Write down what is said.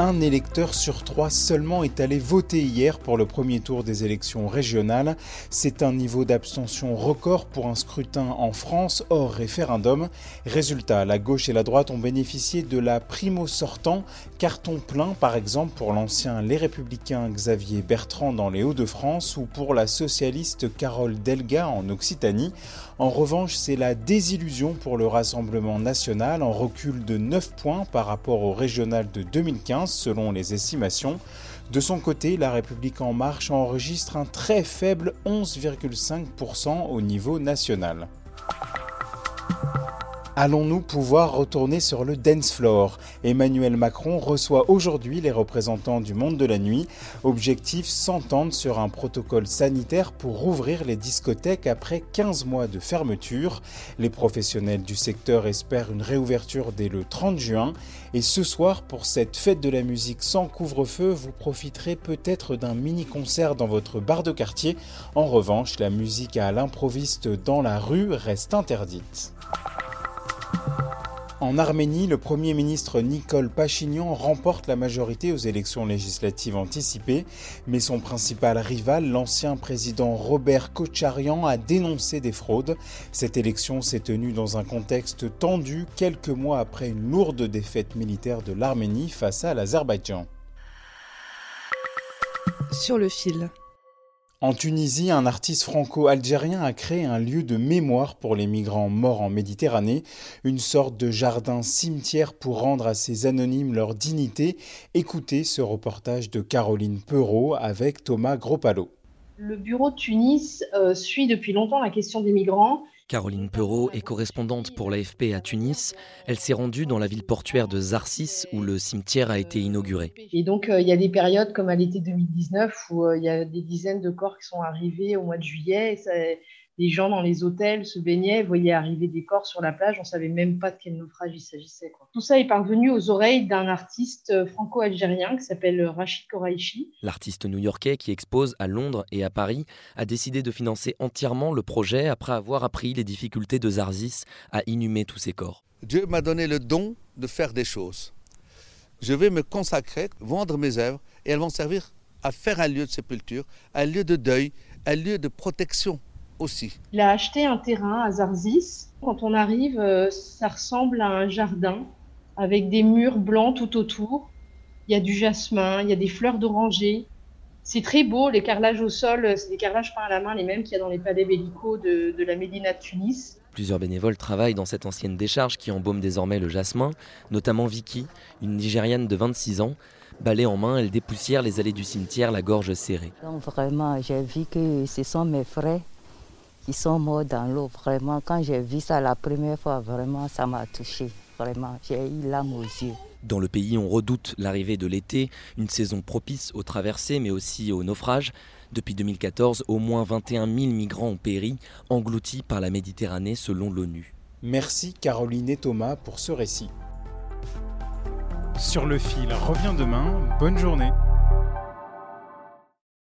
Un électeur sur trois seulement est allé voter hier pour le premier tour des élections régionales. C'est un niveau d'abstention record pour un scrutin en France hors référendum. Résultat, la gauche et la droite ont bénéficié de la primo sortant, carton plein par exemple pour l'ancien Les Républicains Xavier Bertrand dans les Hauts-de-France ou pour la socialiste Carole Delga en Occitanie. En revanche, c'est la désillusion pour le Rassemblement national en recul de 9 points par rapport au régional de 2015 selon les estimations. De son côté, La République en marche enregistre un très faible 11,5% au niveau national. Allons-nous pouvoir retourner sur le dance floor? Emmanuel Macron reçoit aujourd'hui les représentants du monde de la nuit. Objectif s'entendre sur un protocole sanitaire pour rouvrir les discothèques après 15 mois de fermeture. Les professionnels du secteur espèrent une réouverture dès le 30 juin. Et ce soir, pour cette fête de la musique sans couvre-feu, vous profiterez peut-être d'un mini-concert dans votre bar de quartier. En revanche, la musique à l'improviste dans la rue reste interdite. En Arménie, le Premier ministre Nicole Pachinian remporte la majorité aux élections législatives anticipées, mais son principal rival, l'ancien président Robert Kocharian, a dénoncé des fraudes. Cette élection s'est tenue dans un contexte tendu quelques mois après une lourde défaite militaire de l'Arménie face à l'Azerbaïdjan. Sur le fil. En Tunisie, un artiste franco-algérien a créé un lieu de mémoire pour les migrants morts en Méditerranée, une sorte de jardin-cimetière pour rendre à ces anonymes leur dignité. Écoutez ce reportage de Caroline Perrault avec Thomas Gropalo. Le bureau de Tunis euh, suit depuis longtemps la question des migrants. Caroline Perrault est correspondante pour l'AFP à Tunis. Elle s'est rendue dans la ville portuaire de Zarsis où le cimetière a été inauguré. Et donc, euh, il y a des périodes comme à l'été 2019 où euh, il y a des dizaines de corps qui sont arrivés au mois de juillet. Et ça- les gens dans les hôtels se baignaient, voyaient arriver des corps sur la plage. On savait même pas de quel naufrage il s'agissait. quoi. Tout ça est parvenu aux oreilles d'un artiste euh, franco-algérien qui s'appelle Rachid Koraïchi. L'artiste new-yorkais qui expose à Londres et à Paris a décidé de financer entièrement le projet après avoir appris les difficultés de Zarzis à inhumer tous ces corps. Dieu m'a donné le don de faire des choses. Je vais me consacrer, vendre mes œuvres, et elles vont servir à faire un lieu de sépulture, un lieu de deuil, un lieu de protection aussi. Il a acheté un terrain à Zarzis. Quand on arrive, euh, ça ressemble à un jardin avec des murs blancs tout autour. Il y a du jasmin, il y a des fleurs d'oranger. C'est très beau, les carrelages au sol, euh, c'est des carrelages peints à la main, les mêmes qu'il y a dans les palais bellicaux de, de la Médina de Tunis. Plusieurs bénévoles travaillent dans cette ancienne décharge qui embaume désormais le jasmin, notamment Vicky, une Nigériane de 26 ans. Balai en main, elle dépoussière les allées du cimetière, la gorge serrée. Donc vraiment, j'ai vu que ce sont mes frères qui sont morts dans l'eau. Vraiment, quand j'ai vu ça la première fois, vraiment, ça m'a touché. Vraiment, j'ai eu l'âme aux yeux. Dans le pays, on redoute l'arrivée de l'été, une saison propice aux traversées mais aussi aux naufrages. Depuis 2014, au moins 21 000 migrants ont péri, engloutis par la Méditerranée selon l'ONU. Merci Caroline et Thomas pour ce récit. Sur le fil revient demain. Bonne journée.